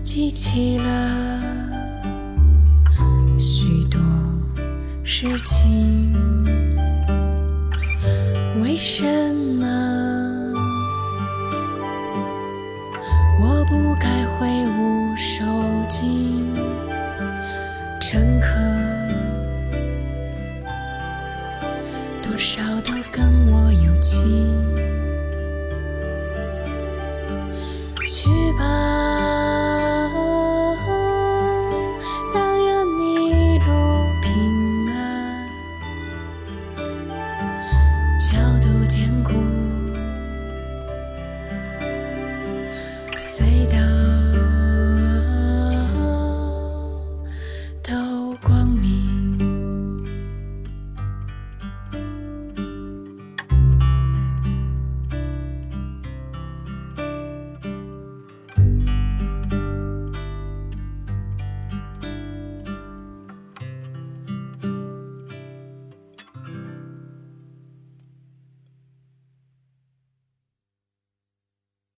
Speaker 2: 记起了许多事情。为什么？